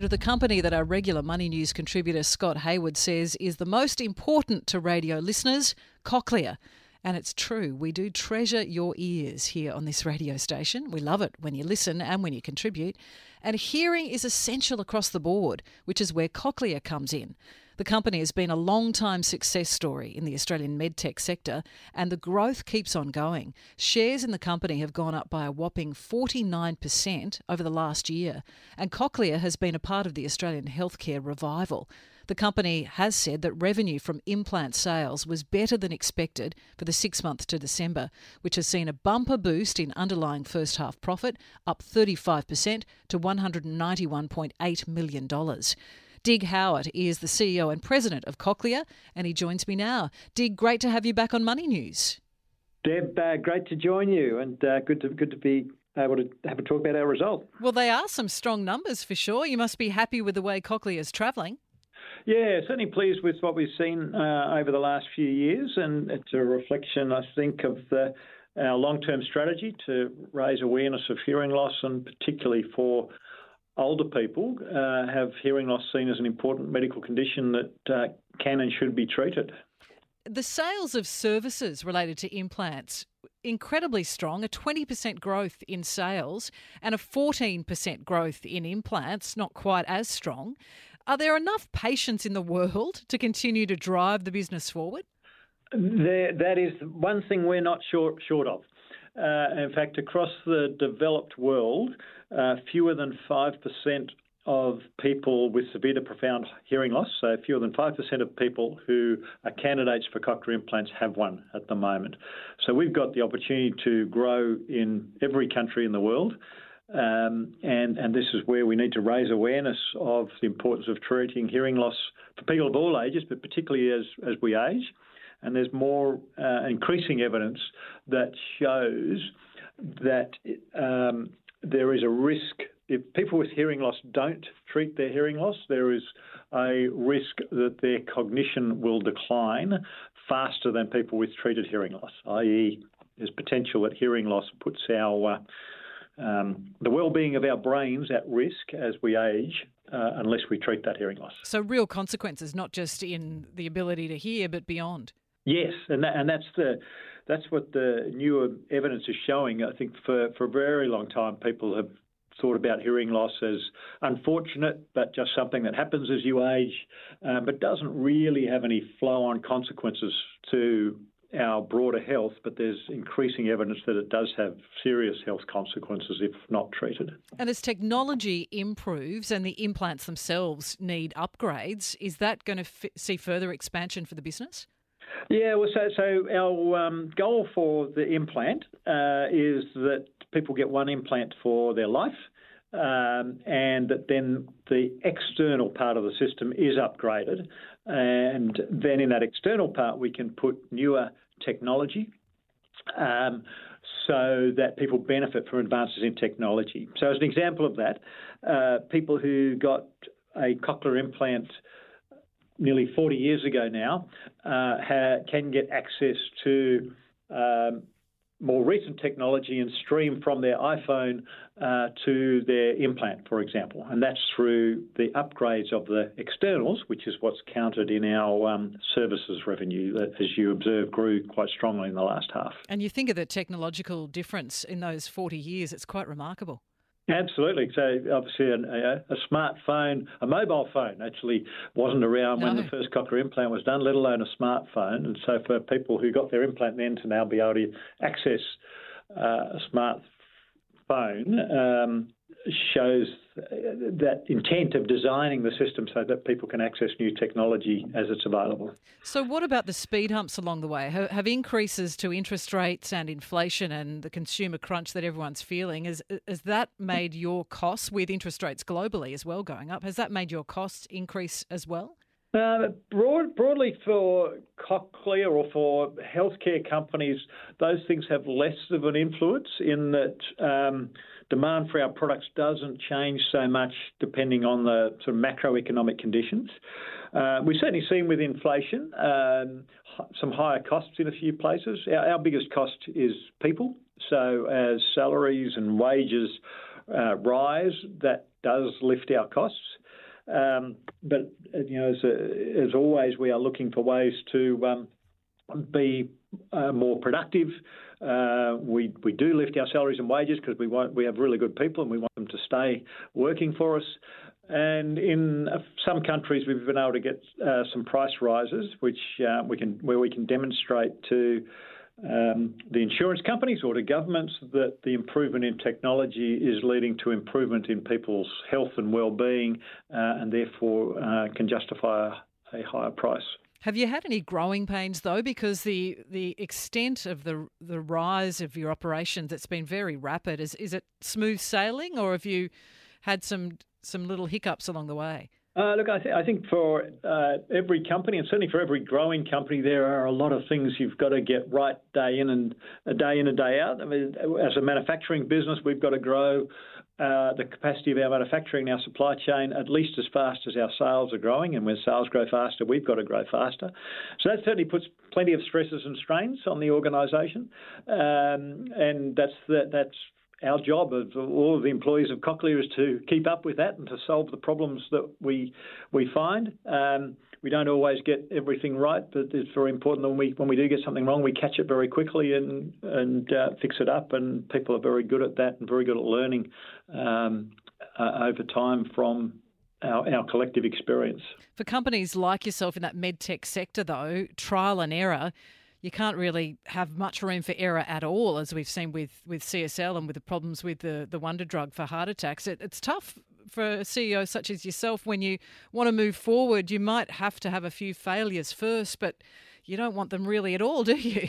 The company that our regular Money News contributor Scott Hayward says is the most important to radio listeners, Cochlear. And it's true, we do treasure your ears here on this radio station. We love it when you listen and when you contribute. And hearing is essential across the board, which is where Cochlear comes in. The company has been a long time success story in the Australian medtech sector, and the growth keeps on going. Shares in the company have gone up by a whopping 49% over the last year, and Cochlear has been a part of the Australian healthcare revival. The company has said that revenue from implant sales was better than expected for the six months to December, which has seen a bumper boost in underlying first half profit, up 35% to $191.8 million. Dig Howitt is the CEO and president of Cochlear, and he joins me now. Dig, great to have you back on Money News. Deb, uh, great to join you, and uh, good to good to be able to have a talk about our result. Well, they are some strong numbers for sure. You must be happy with the way Cochlear is travelling. Yeah, certainly pleased with what we've seen uh, over the last few years, and it's a reflection, I think, of the, our long-term strategy to raise awareness of hearing loss, and particularly for older people uh, have hearing loss seen as an important medical condition that uh, can and should be treated. The sales of services related to implants incredibly strong, a 20% growth in sales and a 14% growth in implants, not quite as strong. Are there enough patients in the world to continue to drive the business forward? There, that is one thing we're not short, short of. Uh, in fact, across the developed world, uh, fewer than 5% of people with severe to profound hearing loss, so fewer than 5% of people who are candidates for cochlear implants have one at the moment. So we've got the opportunity to grow in every country in the world. Um, and, and this is where we need to raise awareness of the importance of treating hearing loss for people of all ages, but particularly as, as we age. And there's more uh, increasing evidence that shows that um, there is a risk if people with hearing loss don't treat their hearing loss, there is a risk that their cognition will decline faster than people with treated hearing loss, i.e., there's potential that hearing loss puts our uh, um, the well-being of our brains at risk as we age uh, unless we treat that hearing loss. So real consequences, not just in the ability to hear, but beyond. Yes, and that, and that's the that's what the newer evidence is showing. I think for for a very long time, people have thought about hearing loss as unfortunate, but just something that happens as you age, uh, but doesn't really have any flow-on consequences to our broader health, but there's increasing evidence that it does have serious health consequences if not treated. And as technology improves and the implants themselves need upgrades, is that going to f- see further expansion for the business? Yeah, well, so, so our um, goal for the implant uh, is that people get one implant for their life. Um, and that then the external part of the system is upgraded. And then in that external part, we can put newer technology um, so that people benefit from advances in technology. So, as an example of that, uh, people who got a cochlear implant nearly 40 years ago now uh, ha- can get access to um, more recent technology and stream from their iPhone uh, to their implant, for example. And that's through the upgrades of the externals, which is what's counted in our um, services revenue that, as you observe, grew quite strongly in the last half. And you think of the technological difference in those 40 years, it's quite remarkable. Absolutely. So obviously, a, a, smartphone, a mobile phone, actually wasn't around no. when the first cochlear implant was done, let alone a smartphone. And so for people who got their implant then to now be able to access uh, a smartphone um, shows that intent of designing the system so that people can access new technology as it's available. So, what about the speed humps along the way? Have increases to interest rates and inflation and the consumer crunch that everyone's feeling has, has that made your costs with interest rates globally as well going up? Has that made your costs increase as well? Uh, broad, broadly for Cochlear or for healthcare companies, those things have less of an influence in that um, demand for our products doesn't change so much depending on the sort of macroeconomic conditions. Uh, we've certainly seen with inflation um, some higher costs in a few places. Our, our, biggest cost is people. So as salaries and wages uh, rise, that does lift our costs. Um, but you know, as, as, always, we are looking for ways to um, be uh, more productive. Uh, we we do lift our salaries and wages because we want we have really good people and we want them to stay working for us. And in uh, some countries, we've been able to get uh, some price rises, which uh, we can where we can demonstrate to um, the insurance companies or to governments that the improvement in technology is leading to improvement in people's health and well-being, uh, and therefore can justify a higher price. Have you had any growing pains though? Because the the extent of the the rise of your operations, it's been very rapid. Is is it smooth sailing, or have you had some some little hiccups along the way? Uh, look, I, th- I, think for uh, every company, and certainly for every growing company, there are a lot of things you've got to get right day in and a day in and day out. I mean, as a manufacturing business, we've got to grow uh, the capacity of our manufacturing, our supply chain, at least as fast as our sales are growing. And when sales grow faster, we've got to grow faster. So that certainly puts plenty of stresses and strains on the organisation, um, and that's the, that's our job of all of the employees of Cochlear is to keep up with that and to solve the problems that we we find. Um, we don't always get everything right, but it's very important that when we when we do get something wrong, we catch it very quickly and and uh, fix it up. And people are very good at that and very good at learning um, uh, over time from our, our, collective experience. For companies like yourself in that medtech sector, though, trial and error you can't really have much room for error at all, as we've seen with, with CSL and with the problems with the, the wonder drug for heart attacks. It, it's tough for a CEO such as yourself when you want to move forward. You might have to have a few failures first, but you don't want them really at all, do you?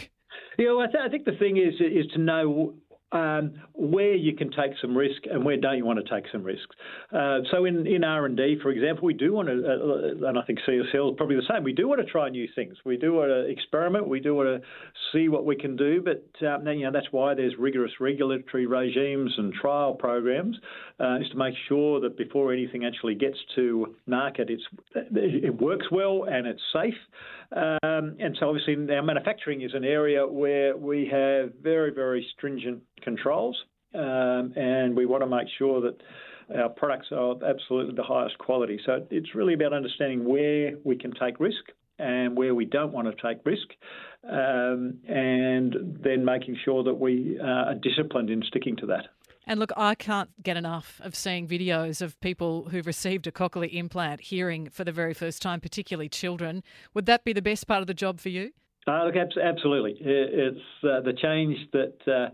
Yeah, well, I, th- I think the thing is is to know um, where you can take some risk and where don't you want to take some risks. Uh, so in, in R&D, for example, we do want to, uh, and I think CSL is probably the same, we do want to try new things. We do want to experiment. We do want to see what we can do. But um, you know, that's why there's rigorous regulatory regimes and trial programs, uh, is to make sure that before anything actually gets to market, it's, it works well and it's safe. Um, and so obviously our manufacturing is an area where we have very, very stringent controls, um, and we want to make sure that our products are of absolutely the highest quality. So it's really about understanding where we can take risk and where we don't want to take risk, um, and then making sure that we uh, are disciplined in sticking to that. And look, I can't get enough of seeing videos of people who've received a cochlear implant hearing for the very first time, particularly children. Would that be the best part of the job for you? Uh, look, absolutely. It's uh, the change that uh,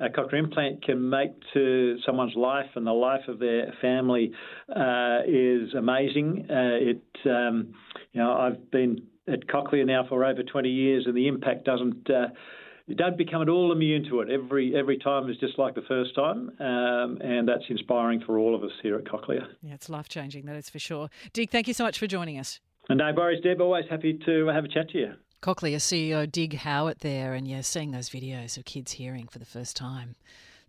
a cochlear implant can make to someone's life and the life of their family uh, is amazing. Uh, it, um, you know, I've been at Cochlear now for over 20 years, and the impact doesn't. Uh, you don't become at all immune to it. Every every time is just like the first time, um, and that's inspiring for all of us here at Cochlear. Yeah, it's life changing, that is for sure. Dig, thank you so much for joining us. And no worries, Deb. Always happy to have a chat to you. Cochlear CEO Dig Howitt there, and yeah, seeing those videos of kids hearing for the first time.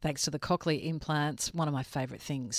Thanks to the cochlear implants, one of my favourite things.